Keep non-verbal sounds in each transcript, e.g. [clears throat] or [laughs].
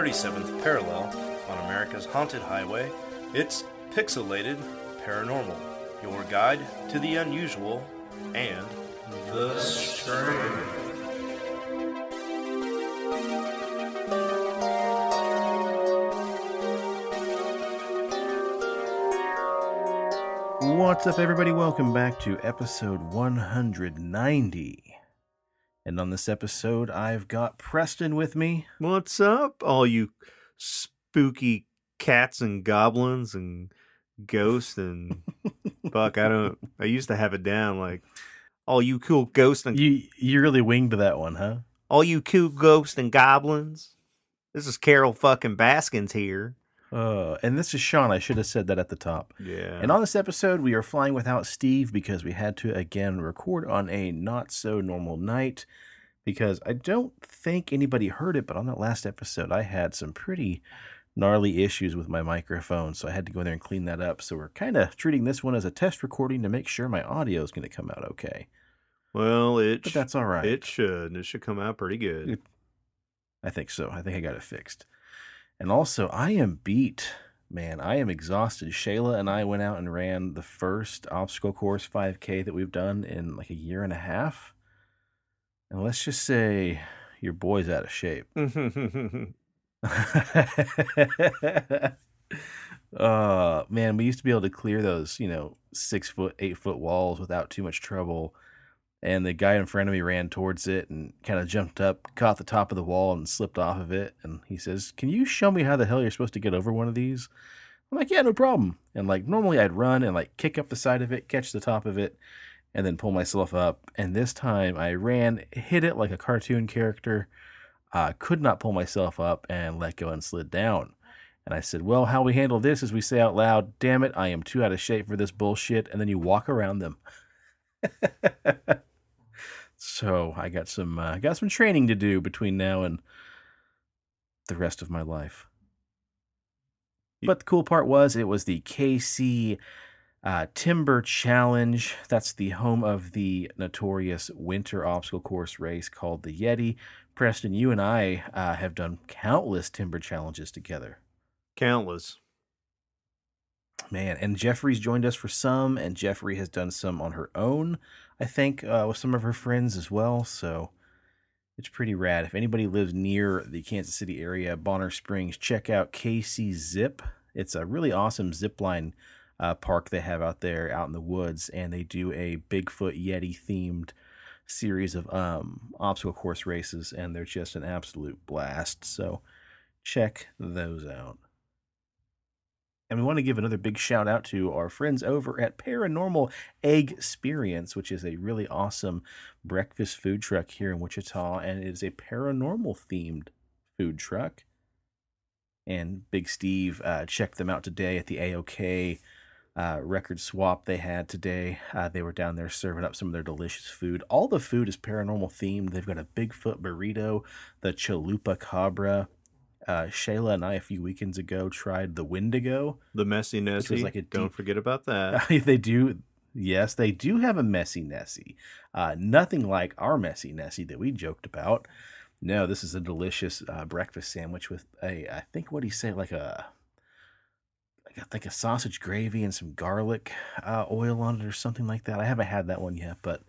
37th parallel on America's haunted highway, it's Pixelated Paranormal, your guide to the unusual and the strange. What's up, everybody? Welcome back to episode 190. And on this episode, I've got Preston with me. What's up, all you spooky cats and goblins and ghosts and [laughs] fuck? I don't. I used to have it down like all you cool ghosts and You you really winged that one, huh? all you cool ghosts and goblins. This is Carol fucking Baskins here. Uh, and this is Sean. I should have said that at the top. Yeah. And on this episode, we are flying without Steve because we had to again record on a not so normal night. Because I don't think anybody heard it, but on that last episode, I had some pretty gnarly issues with my microphone, so I had to go in there and clean that up. So we're kind of treating this one as a test recording to make sure my audio is going to come out okay. well, it But that's all right. it should. And it should come out pretty good. I think so. I think I got it fixed. And also, I am beat. Man, I am exhausted. Shayla and I went out and ran the first obstacle course 5K that we've done in like a year and a half. And let's just say your boy's out of shape. [laughs] [laughs] uh man, we used to be able to clear those, you know, six foot, eight foot walls without too much trouble. And the guy in front of me ran towards it and kind of jumped up, caught the top of the wall and slipped off of it. And he says, Can you show me how the hell you're supposed to get over one of these? I'm like, Yeah, no problem. And like normally I'd run and like kick up the side of it, catch the top of it, and then pull myself up. And this time I ran, hit it like a cartoon character, uh, could not pull myself up and let go and slid down. And I said, Well, how we handle this is we say out loud, Damn it, I am too out of shape for this bullshit. And then you walk around them. [laughs] so I got some uh, got some training to do between now and the rest of my life. But the cool part was it was the KC uh, Timber Challenge. That's the home of the notorious winter obstacle course race called the Yeti. Preston, you and I uh, have done countless timber challenges together. Countless. Man, and Jeffrey's joined us for some, and Jeffrey has done some on her own, I think, uh, with some of her friends as well. So it's pretty rad. If anybody lives near the Kansas City area, Bonner Springs, check out KC Zip. It's a really awesome zip line uh, park they have out there out in the woods, and they do a Bigfoot Yeti themed series of um, obstacle course races, and they're just an absolute blast. So check those out. And we want to give another big shout out to our friends over at Paranormal Egg Experience, which is a really awesome breakfast food truck here in Wichita. And it is a paranormal themed food truck. And Big Steve uh, checked them out today at the AOK uh, record swap they had today. Uh, they were down there serving up some of their delicious food. All the food is paranormal themed. They've got a Bigfoot burrito, the Chalupa Cabra. Uh, Shayla and I a few weekends ago tried the Wendigo. The messy Nessie. like a Don't forget about that. [laughs] they do. Yes, they do have a messy Nessie. Uh, nothing like our messy Nessie that we joked about. No, this is a delicious uh, breakfast sandwich with a, I think what do you say, like a, like I think a sausage gravy and some garlic uh, oil on it or something like that. I haven't had that one yet, but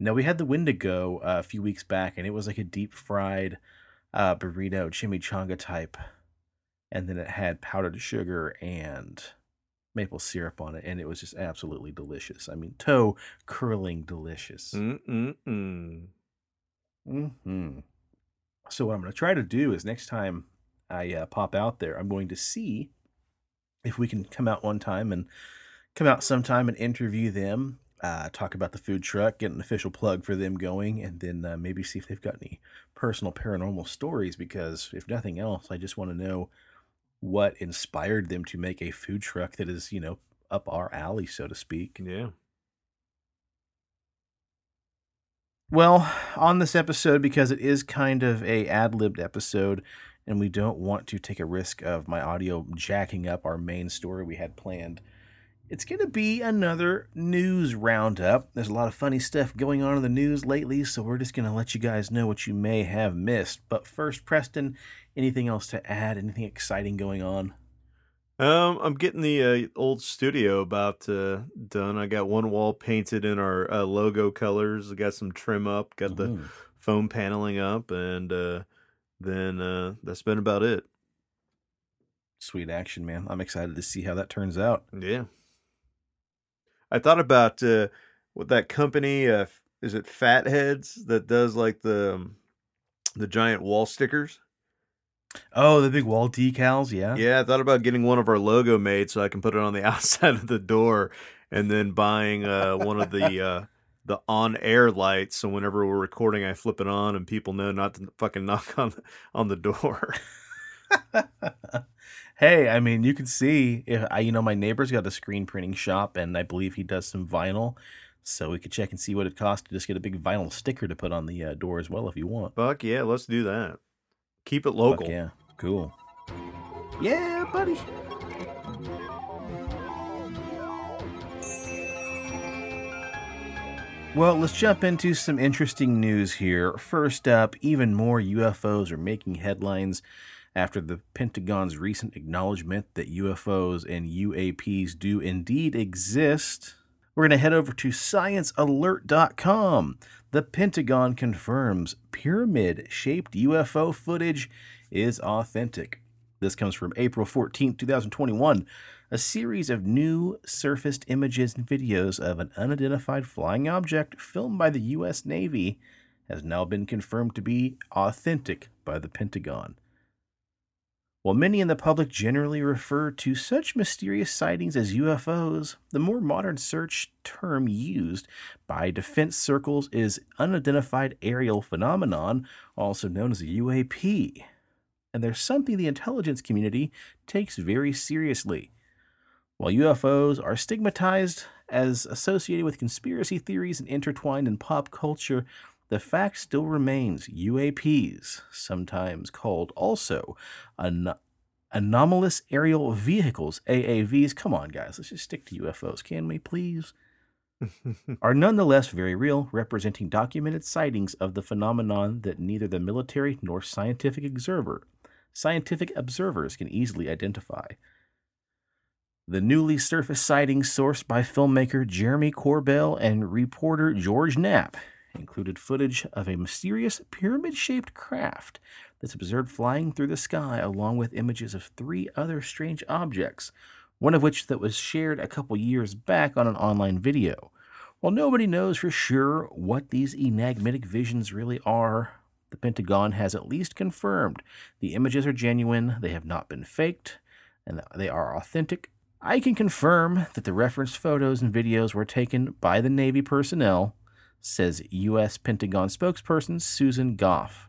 no, we had the Wendigo uh, a few weeks back, and it was like a deep fried uh, burrito, chimichanga type, and then it had powdered sugar and maple syrup on it, and it was just absolutely delicious. I mean, toe curling delicious. Mm-mm-mm. Mm-hmm. So what I'm going to try to do is next time I uh, pop out there, I'm going to see if we can come out one time and come out sometime and interview them, uh, talk about the food truck, get an official plug for them going, and then uh, maybe see if they've got any personal paranormal stories. Because if nothing else, I just want to know what inspired them to make a food truck that is, you know, up our alley, so to speak. Yeah. Well, on this episode, because it is kind of a ad-libbed episode, and we don't want to take a risk of my audio jacking up our main story we had planned, It's going to be another news roundup. There's a lot of funny stuff going on in the news lately, so we're just going to let you guys know what you may have missed. But first, Preston, anything else to add? Anything exciting going on? Um, I'm getting the uh, old studio about uh, done. I got one wall painted in our uh, logo colors. I got some trim up. Got the Mhm. foam paneling up, and uh, then uh, that's been about it. Sweet action, man. I'm excited to see how that turns out. Yeah. I thought about uh, what that company uh, is it Fatheads that does like the um, the giant wall stickers. Oh, the big wall decals, yeah. Yeah, I thought about getting one of our logo made so I can put it on the [laughs] outside of the door, and then buying uh, one of the uh, [laughs] the on air lights. So whenever we're recording, I flip it on, and people know not to fucking knock on on the door. [laughs] hey, I mean, you can see if I, you know, my neighbor's got a screen printing shop, and I believe he does some vinyl. So we could check and see what it costs to just get a big vinyl sticker to put on the uh, door as well, if you want. Fuck yeah, let's do that. Keep it Fuck local. yeah, cool. Yeah, buddy. Well, let's jump into some interesting news here. First up, even more UFOs are making headlines after the Pentagon's recent acknowledgement that UFOs and UAPs do indeed exist. We're going to head over to sciencealert.com. The Pentagon confirms pyramid shaped UFO footage is authentic. This comes from April 14, 2021. A series of new surfaced images and videos of an unidentified flying object filmed by the U.S. Navy has now been confirmed to be authentic by the Pentagon. While many in the public generally refer to such mysterious sightings as UFOs, the more modern search term used by defense circles is unidentified aerial phenomenon, also known as a UAP. And there's something the intelligence community takes very seriously. While UFOs are stigmatized as associated with conspiracy theories and intertwined in pop culture, the fact still remains UAPs, sometimes called also an- anomalous aerial vehicles, AAVs. Come on, guys, let's just stick to UFOs, can we please? [laughs] are nonetheless very real, representing documented sightings of the phenomenon that neither the military nor scientific observer scientific observers can easily identify. The newly surfaced sightings, sourced by filmmaker Jeremy Corbell and reporter George Knapp, included footage of a mysterious pyramid shaped craft that's observed flying through the sky, along with images of three other strange objects, one of which that was shared a couple years back on an online video. While nobody knows for sure what these enigmatic visions really are, the Pentagon has at least confirmed the images are genuine, they have not been faked, and they are authentic. I can confirm that the referenced photos and videos were taken by the Navy personnel, says U.S. Pentagon spokesperson Susan Gough.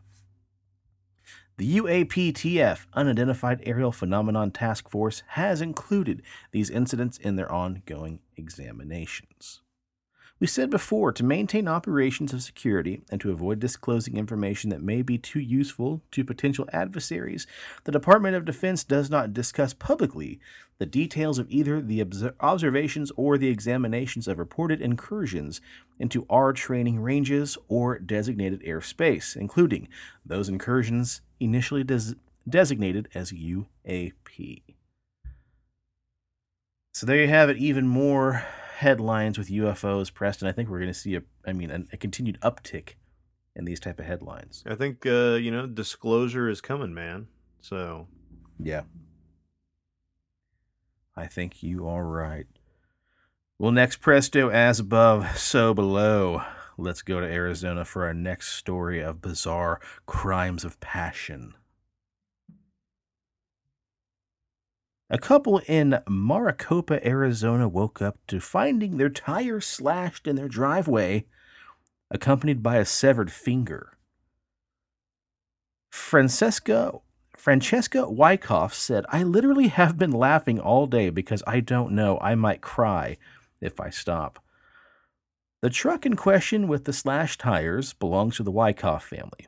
The UAPTF, Unidentified Aerial Phenomenon Task Force, has included these incidents in their ongoing examinations. We said before to maintain operations of security and to avoid disclosing information that may be too useful to potential adversaries, the Department of Defense does not discuss publicly the details of either the obs- observations or the examinations of reported incursions into our training ranges or designated airspace, including those incursions initially des- designated as UAP. So there you have it, even more headlines with UFOs, Preston. I think we're going to see a, I mean, a, a continued uptick in these type of headlines. I think uh, you know disclosure is coming, man. So Yeah. I think you are right. Well, next, presto, as above, so below. Let's go to Arizona for our next story of bizarre crimes of passion. A couple in Maricopa, Arizona woke up to finding their tire slashed in their driveway, accompanied by a severed finger. Francesca Francesca Wyckoff said, I literally have been laughing all day because I don't know. I might cry if I stop. The truck in question with the slashed tires belongs to the Wyckoff family.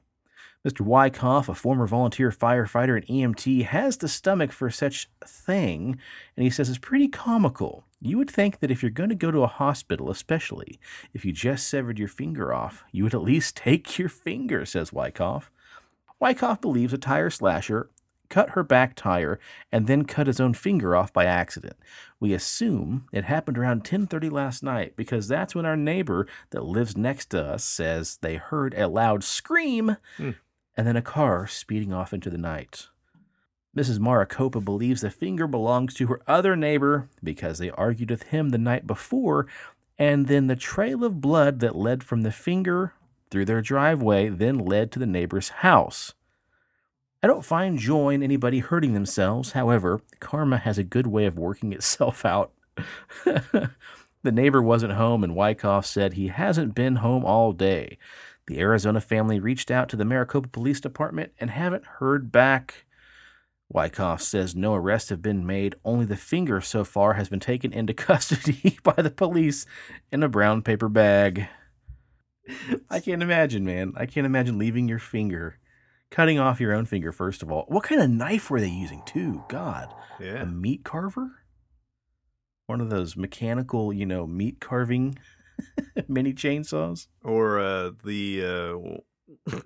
Mr. Wyckoff, a former volunteer firefighter and EMT, has the stomach for such thing, and he says it's pretty comical. You would think that if you're going to go to a hospital, especially if you just severed your finger off, you would at least [laughs] take your finger, says Wyckoff. Wyckoff believes a tire slasher cut her back tire and then cut his own finger off by accident. We assume it happened around 10:30 last night because that's when our neighbor that lives next to us says they heard a loud scream Hmm. And then a car speeding off into the night. Mrs. Maricopa believes the finger belongs to her other neighbor because they argued with him the night before, and then the trail of blood that led from the finger through their driveway then led to the neighbor's house. I don't find joy in anybody hurting themselves. However, karma has a good way of working [laughs] itself out. [laughs] the neighbor wasn't home, and Wyckoff said he hasn't been home all day. The Arizona family reached out to the Maricopa Police Department and haven't heard back. Wyckoff says no arrests have been made, only the finger so far has been taken into [laughs] custody by the police in a brown paper bag. I can't imagine, man. I can't imagine leaving your finger, cutting off your own finger, first of all. What kind of knife were they using, too? God. Yeah. A meat carver? One of those mechanical, you know, meat carving [laughs] mini chainsaws? or uh the uh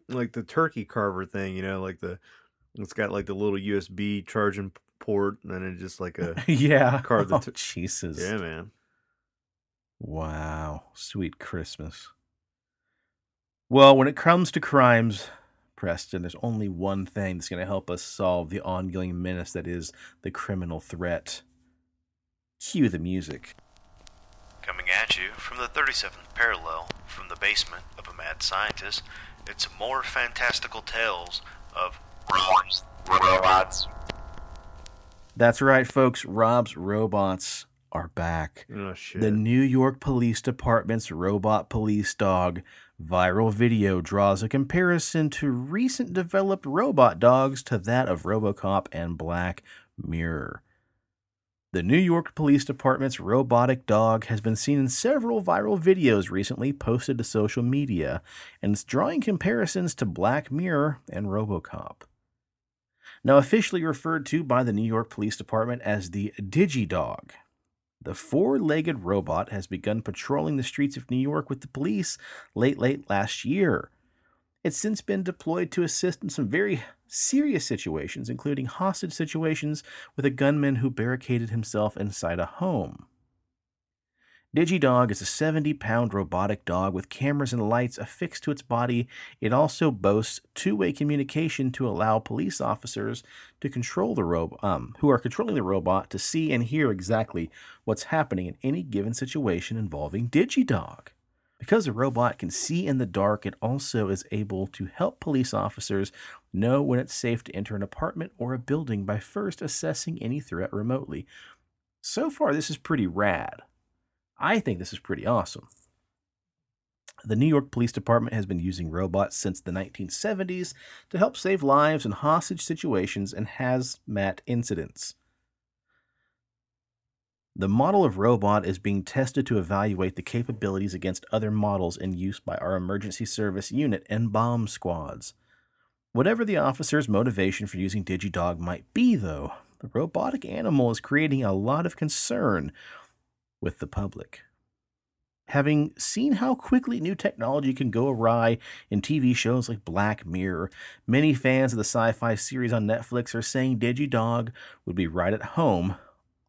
like the turkey carver thing, you know, like the it's got like the little USB charging port and then it just like a [laughs] yeah. Carve the oh, t- Jesus. yeah, man. Wow. Sweet Christmas. Well, when it comes to crimes, Preston, there's only one thing that's going to help us solve the ongoing menace that is the criminal threat. Cue the music. Coming at you from the 37th parallel, from the basement of a mad scientist, it's more fantastical tales of Robs, robots, That's right, folks. Rob's robots are back. Oh shit. The New York Police Department's robot police dog viral video draws a comparison to recent developed robot dogs to that of Robocop and Black Mirror. The New York Police Department's robotic dog has been seen in several viral videos recently posted to social media, and it's drawing comparisons to Black Mirror and Robocop. Now, officially referred to by the New York Police Department as the DigiDog, the four legged robot has begun patrolling the streets of New York with the police late, late last year. It's since been deployed to assist in some very serious situations, including hostage situations with a gunman who barricaded himself inside a home. DigiDog is a 70 pound robotic dog with cameras and lights affixed to its body. It also boasts two way communication to allow police officers to control the robot, um, who are controlling the robot to see and hear exactly what's happening in any given situation involving DigiDog. Because the robot can see in the dark, it also is able to help police officers know when it's safe to enter an apartment or a building by first assessing any threat remotely. So far, this is pretty rad. I think this is pretty awesome. The New York Police Department has been using robots since the 1970s to help save lives in hostage situations and hazmat incidents. The model of robot is being tested to evaluate the capabilities against other models in use by our emergency service unit and bomb squads. Whatever the officer's motivation for using DigiDog might be, though, the robotic animal is creating a lot of concern with the public. Having seen how quickly new technology can go awry in TV shows like Black Mirror, many fans of the sci fi series on Netflix are saying DigiDog would be right at home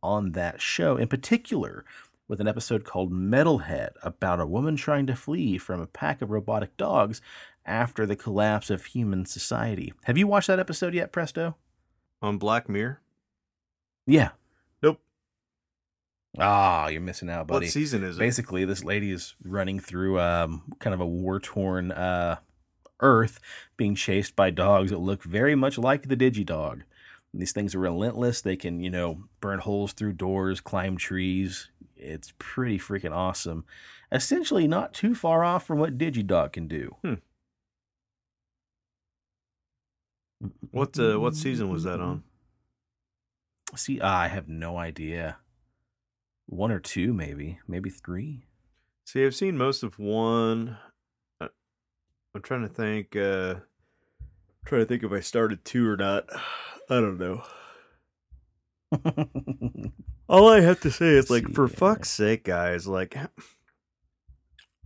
on that show, in particular with an episode called Metalhead about a woman trying to flee from a pack of robotic dogs after the collapse of human society. Have you watched that episode yet, Presto? On Black Mirror? Yeah. Nope. Ah, you're missing out, buddy. What season is it? basically this lady is running through um, kind of a war torn uh, earth being chased by dogs that look very much like the digidog these things are relentless they can you know burn holes through doors climb trees it's pretty freaking awesome essentially not too far off from what digidog can do Hmm. What uh, what season was that on? see i have no idea one or two maybe maybe three See, I've seen most of one. Uh, I'm trying to think. Uh, trying to think if I started two or not. I don't know. All I have to say is like, for fuck's sake, guys, like,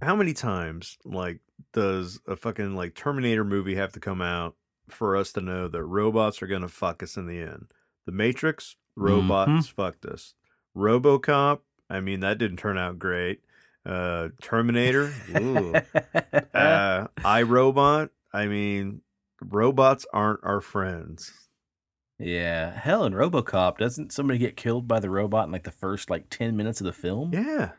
how many times like does a fucking like Terminator movie have to come out for us to know that robots are gonna fuck us in the end? The Matrix, robots Mhm. fucked us. RoboCop, I mean that didn't turn out great. Uh, Terminator, ooh. [laughs] uh, iRobot, I mean, robots aren't our friends. Yeah. Hell, in RoboCop, doesn't somebody get killed by the robot in like the first like ten minutes of the film? Yeah,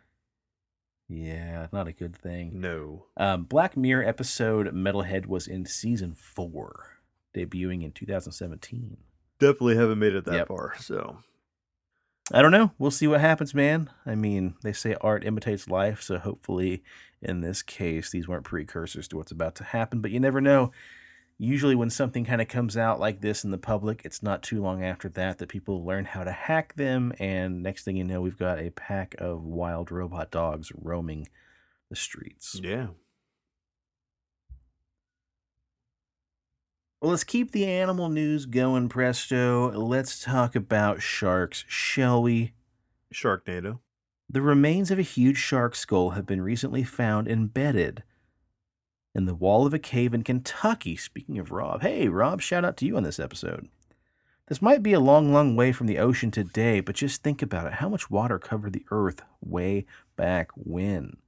Yeah, not a good thing. no. Um, Black Mirror episode Metalhead was in season four, debuting in 2017. Definitely haven't made it that Yep. far. So I don't know. We'll see what happens, man. I mean, they say art imitates life, so hopefully in this case, these weren't precursors to what's about to happen, but you never know. Usually, when something kind of comes out like this in the public, it's not too long after that that people learn how to hack them, and next thing you know, we've got a pack of wild robot dogs roaming the streets. yeah. Well, let's keep the animal news going, Presto. Let's talk about sharks, shall we? Shark Sharknado. The remains of a huge shark skull have been recently found embedded in the wall of a cave in Kentucky. Speaking of Rob, hey, Rob, shout out to you on this episode. This might be a long, long way from the ocean today, but just think about it. How much water covered the earth way back when?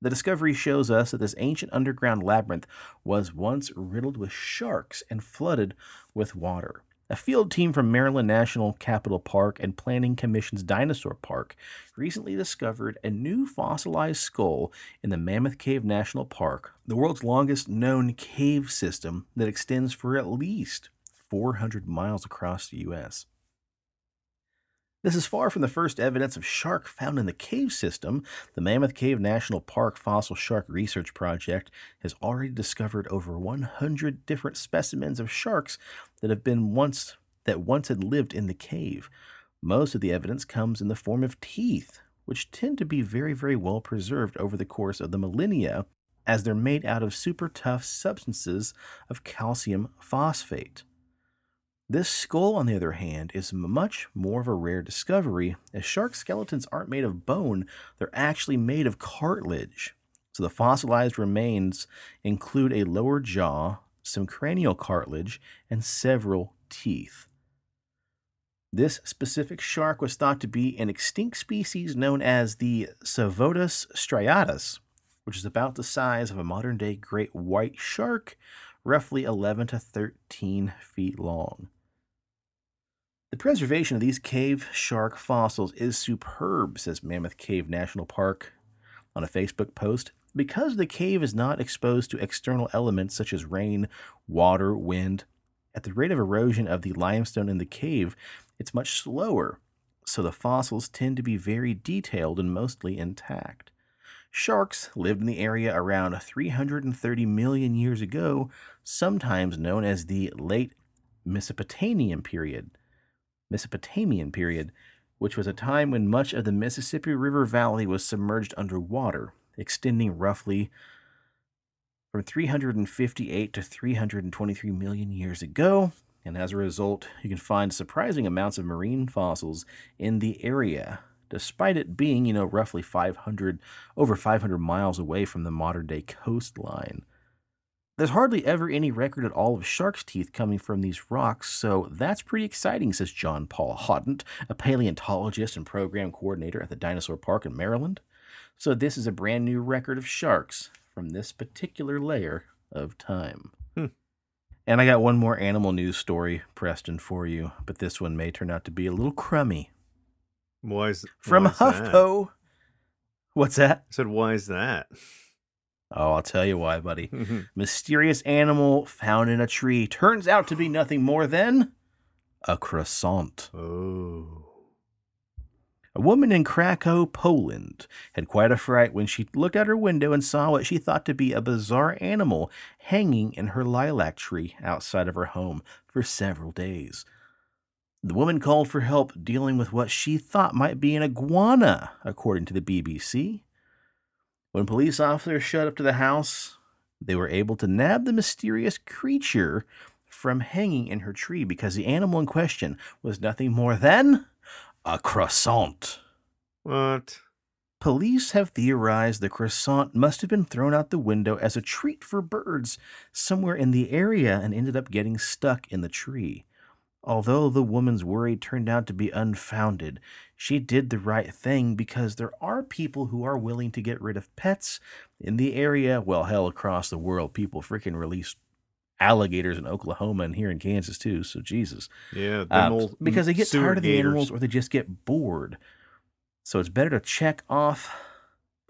The discovery shows us that this ancient underground labyrinth was once riddled with sharks and flooded with water. A field team from Maryland National Capital Park and Planning Commission's Dinosaur Park recently discovered a new fossilized skull in the Mammoth Cave National Park, the world's longest known cave system that extends for at least 400 miles across the U.S. This is far from the first evidence of shark found in the cave system. The Mammoth Cave National Park Fossil Shark Research Project has already discovered over 100 different specimens of sharks that have been once that once had lived in the cave. Most of the evidence comes in the form of teeth, which tend to be very, very well preserved over the course of the millennia, as they're made out of super tough substances of calcium phosphate. This skull, on the other hand, is much more of a rare discovery, as shark skeletons aren't made of bone, they're actually made of cartilage. So the fossilized remains include a lower jaw, some cranial cartilage, and several teeth. This specific shark was thought to be an extinct species known as the Saivodus striatus, which is about the size of a modern day great white shark, roughly 11 to 13 feet long. The preservation of these cave shark fossils is superb, says Mammoth Cave National Park on a Facebook post. Because the cave is not exposed to external elements such as rain, water, wind, at the rate of erosion of the limestone in the cave, it's much slower, so the fossils tend to be very detailed and mostly intact. Sharks lived in the area around 330 million years ago, sometimes known as the late Mesopotamian period. Mesopotamian period, which was a time when much of the Mississippi River Valley was submerged underwater, extending roughly from 358 to 323 million years ago. And as a result, you can find surprising amounts of marine fossils in the area, despite it being, you know, roughly 500, over 500 miles away from the modern day coastline. There's hardly ever any record at all of shark's teeth coming from these rocks, so that's pretty exciting, says John Paul Hodnett, a paleontologist and program coordinator at the Dinosaur Park in Maryland. So this is a brand new record of sharks from this particular layer of time. Hmm. And I got one more animal news story, Preston, for you, but this one may turn out to be a little crummy. Why is From why is that? HuffPo. What's that? I said, why is that? Oh, I'll tell you why, buddy. Mm-hmm. Mysterious animal found in a tree turns out to be nothing more than a croissant. oh. A woman in Krakow, Poland, had quite a fright when she looked out her window and saw what she thought to be a bizarre animal hanging in her lilac tree outside of her home for several days. The woman called for help dealing with what she thought might be an iguana, according to the BBC. When police officers showed up to the house, they were able to nab the mysterious creature from hanging in her tree because the animal in question was nothing more than a croissant. What? Police have theorized the croissant must have been thrown out the window as a treat for birds somewhere in the area and ended up getting stuck in the tree. Although the woman's worry turned out to be unfounded, she did the right thing because there are people who are willing to get rid of pets in the area. Well, hell, across the world, people freaking release alligators in Oklahoma and here in Kansas too. So Jesus, Yeah, Um, because they get tired of the gators. animals or they just get bored. So it's better to check off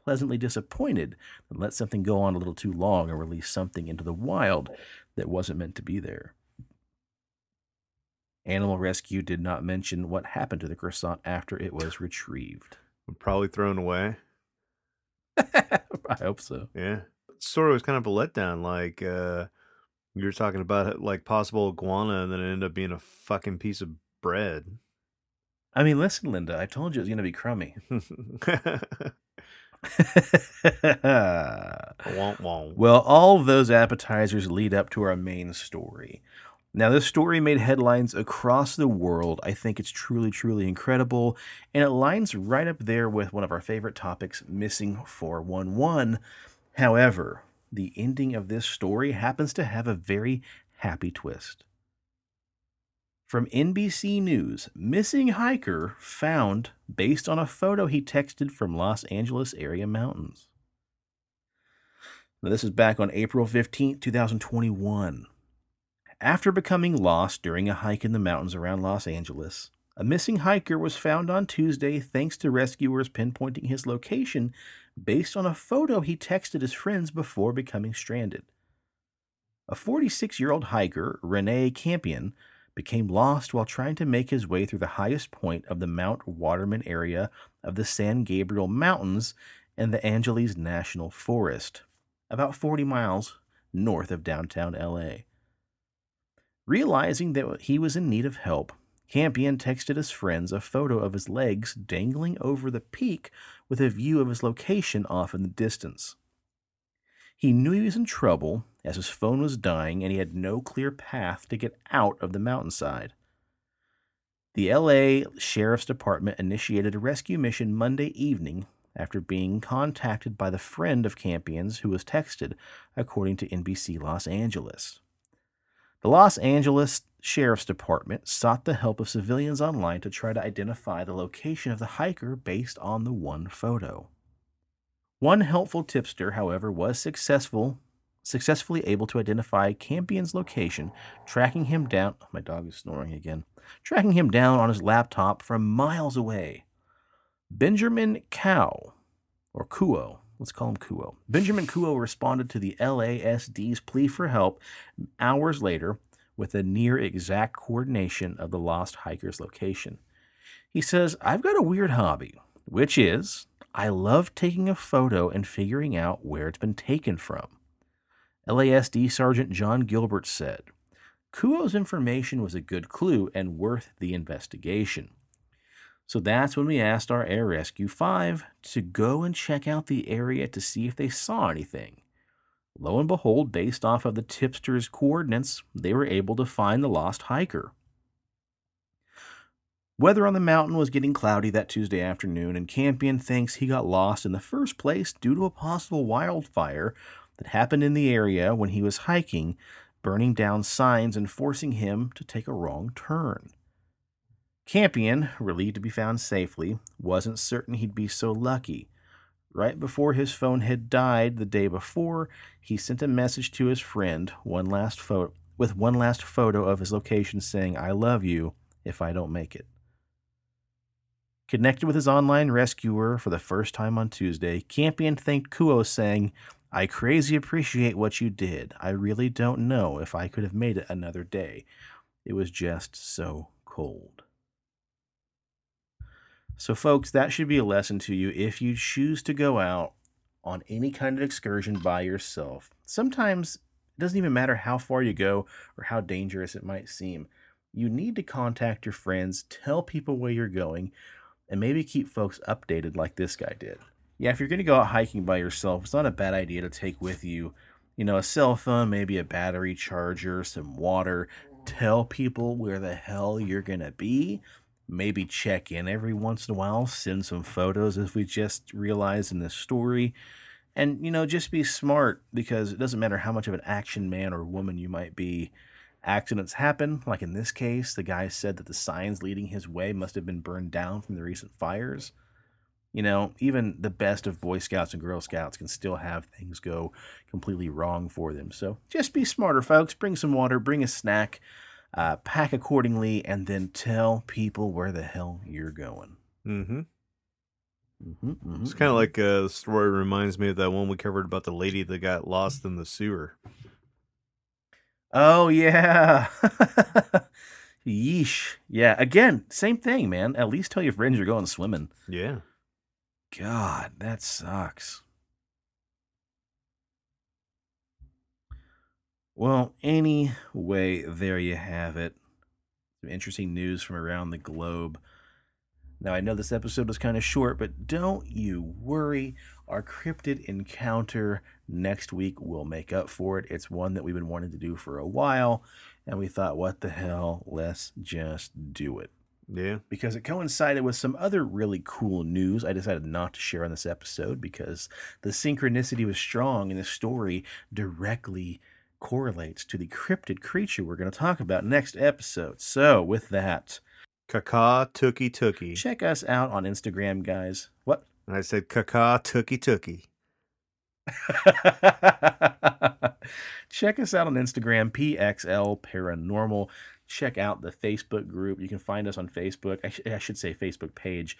pleasantly disappointed than let something go on a little too long and release something into the wild that wasn't meant to be there. Animal Rescue did not mention what happened to the croissant after it was retrieved. Probably thrown away. [laughs] I hope so. Yeah. Story was kind of a letdown. Like uh you were talking about like possible iguana, and then it ended up being a fucking piece of bread. I mean, listen, Linda, I told you it was going to be crummy. [laughs] [laughs] Well, all of those appetizers lead up to our main story. Now, this story made headlines across the world. I think it's truly, truly incredible, and it lines right up there with one of our favorite topics, Missing 411. However, the ending of this story happens to have a very happy twist. From NBC News, missing hiker found based on a photo he texted from Los Angeles area mountains. Now, this is back on April 15th, 2021. After becoming lost during a hike in the mountains around Los Angeles, a missing hiker was found on Tuesday thanks to rescuers pinpointing his location based on a photo he texted his friends before becoming stranded. A 46 year old hiker, Rene Compean, became lost while trying to make his way through the highest point of the Mount Waterman area of the San Gabriel Mountains and the Angeles National Forest, about 40 miles north of downtown LA. Realizing that he was in need of help, Compean texted his friends a photo of his legs dangling over the peak with a view of his location off in the distance. He knew he was in trouble as his phone was dying and he had no clear path to get out of the mountainside. The LA Sheriff's Department initiated a rescue mission Monday evening after being contacted by the friend of Compean's who was texted, according to NBC Los Angeles. The Los Angeles Sheriff's Department sought the help of civilians online to try to identify the location of the hiker based on the one photo. One helpful tipster, however, was successful successfully able to identify Compean's location, tracking him down. Oh, my dog is snoring again. Tracking him down on his laptop from miles away. Benjamin Cow, or Kuo, let's call him Kuo. Benjamin Kuo responded to the LASD's plea for help hours later with a near exact coordination of the lost hiker's location. He says, I've got a weird hobby, which is I love taking a photo and figuring out where it's been taken from. LASD Sergeant John Gilbert said, Kuo's information was a good clue and worth the investigation. So that's when we asked our Air Rescue 5 to go and check out the area to see if they saw anything. Lo and behold, based off of the tipster's coordinates, they were able to find the lost hiker. Weather on the mountain was getting cloudy that Tuesday afternoon, and Compean thinks he got lost in the first place due to a possible wildfire that happened in the area when he was hiking, burning down signs and forcing him to take a wrong turn. Compean, relieved to be found safely, wasn't certain he'd be so lucky. Right before his phone had died the day before, he sent a message to his friend, one last photo with one last photo of his location saying, I love you if I don't make it. Connected with his online rescuer for the first time on Tuesday, Compean thanked Kuo, saying, I crazy appreciate what you did. I really don't know if I could have made it another day. It was just so cold. So, folks, that should be a lesson to you if you choose to go out on any kind of excursion by yourself. Sometimes it doesn't even matter how far you go or how dangerous it might seem. You need to contact your friends, tell people where you're going, and maybe keep folks updated like this guy did. Yeah, if you're going to go out hiking by yourself, it's not a bad idea to take with you You know, a cell phone, maybe a battery charger, some water. Tell people where the hell you're going to be. Maybe check in every once in a while, send some photos as we just realized in this story. And, you know, just be smart because it doesn't matter how much of an action man or woman you might be. Accidents happen. Like in this case, the guy said that the signs leading his way must have been burned down from the recent fires. You know, even the best of Boy Scouts and Girl Scouts can still have things go completely wrong for them. So just be smarter, folks. Bring some water, bring a snack, uh, pack accordingly, and then tell people where the hell you're going. Mm-hmm. Mm-hmm, mm-hmm. It's kind of like uh, the story reminds me of that one we covered about the lady that got lost in the sewer. Oh yeah. [laughs] Yeesh. Yeah. Again, same thing, man. At least tell your friends you're going swimming. Yeah. God, that sucks. Well, anyway, there you have it. Some interesting news from around the globe. Now, I know this episode was kind of short, but don't you worry. Our cryptid encounter next week will make up for it. It's one that we've been wanting to do for a while, and we thought, what the hell? Let's just do it Yeah. because it coincided with some other really cool news I decided not to share on this episode because the synchronicity was strong and the story directly correlates to the cryptid creature we're going to talk about next episode. So, with that, Kaka tookie tookie. check us out on Instagram, guys. What? And I said Kaka tookie tookie. [laughs] Check us out on Instagram, PXL Paranormal. Check out the Facebook group. You can find us on Facebook. I, sh- I should say Facebook page.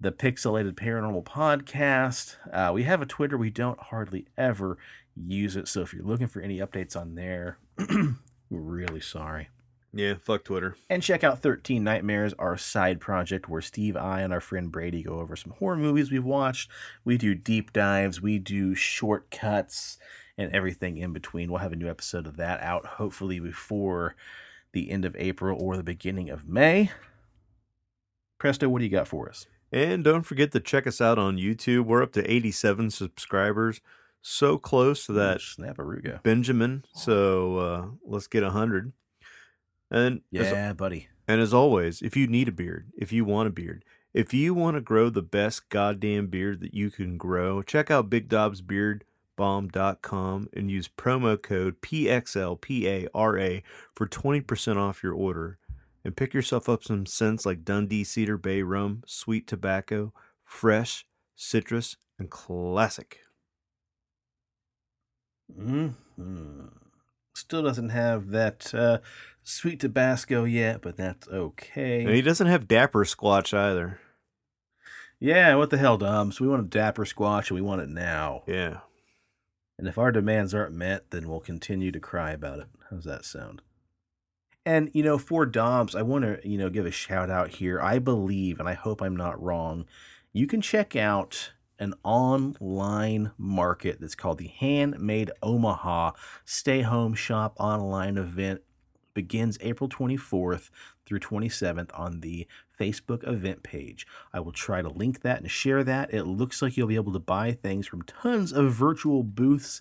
The Pixelated Paranormal Podcast. Uh, we have a Twitter. We don't hardly ever use it. So if you're looking for any updates on there, [clears throat] we're really sorry. Yeah, fuck Twitter. And check out 13 Nightmares, our side project where Steve, I, and our friend Brady go over some horror movies we've watched. We do deep dives, we do shortcuts, and everything in between. We'll have a new episode of that out hopefully before the end of April or the beginning of May. Presto, what do you got for us? And don't forget to check us out on YouTube. We're up to 87 subscribers. So close to that Snaparuga. Benjamin. So uh, let's get 100. And as, Yeah, buddy. and as always, if you need a beard, if you want a beard, if you want to grow the best goddamn beard that you can grow, check out BigDobsBeardBomb.com and use promo code PXLPARA for 20% off your order. And pick yourself up some scents like Dundee Cedar Bay Rum, Sweet Tobacco, Fresh, Citrus, and Classic. hmm Still doesn't have that uh, sweet Tabasco yet, but that's okay. And he doesn't have Dapper Squatch either. Yeah, what the hell, Dom? So we want a dapper Squatch and we want it now. Yeah. And if our demands aren't met, then we'll continue to cry about it. How's that sound? And you know, for Doms, I want to you know give a shout out here. I believe, and I hope I'm not wrong. You can check out an online market that's called the Handmade Omaha Stay Home Shop online event. Begins April 24th through 27th on the Facebook event page. I will try to link that and share that. It looks like you'll be able to buy things from tons of virtual booths,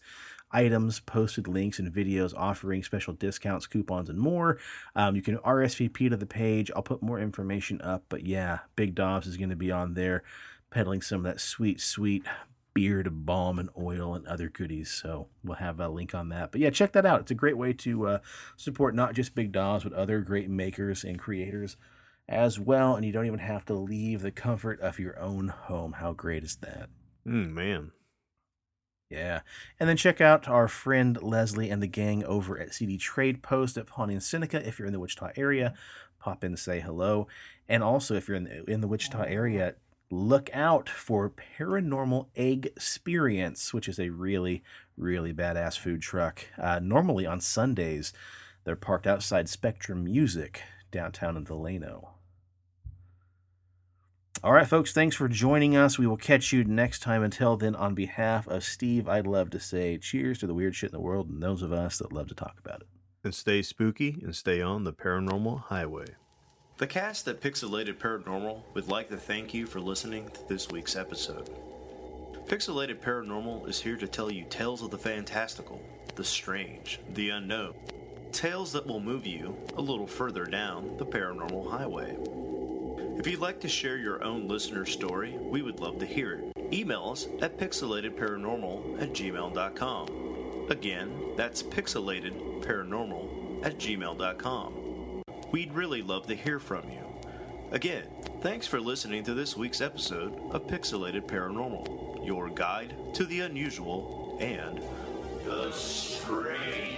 items, posted links, and videos offering special discounts, coupons, and more. Um, you can RSVP to the page. I'll put more information up, but yeah, Big Dobbs is going to be on there peddling some of that sweet, sweet beard balm and oil and other goodies. So we'll have a link on that. But yeah, check that out. It's a great way to uh, support not just Big Dobbs, but other great makers and creators as well. And you don't even have to leave the comfort of your own home. How great is that? Mm, man. Yeah. And then check out our friend Leslie and the gang over at CD Trade Post at Pawnee and Seneca. If you're in the Wichita area, pop in say hello. And also, if you're in the, in the Wichita area, look out for Paranormal Egg Experience, which is a really, really badass food truck. Uh, normally on Sundays, they're parked outside Spectrum Music downtown in Delano. All right, folks, thanks for joining us. We will catch you next time. Until then, on behalf of Steve, I'd love to say cheers to the weird shit in the world and those of us that love to talk about it. And stay spooky and stay on the paranormal highway. The cast at Pixelated Paranormal would like to thank you for listening to this week's episode. Pixelated Paranormal is here to tell you tales of the fantastical, the strange, the unknown. Tales that will move you a little further down the paranormal highway. If you'd like to share your own listener story, we would love to hear it. Email us at pixelatedparanormal at gmail.com. Again, that's pixelatedparanormal at gmail.com. We'd really love to hear from you. Again, thanks for listening to this week's episode of Pixelated Paranormal, your guide to the unusual and the strange.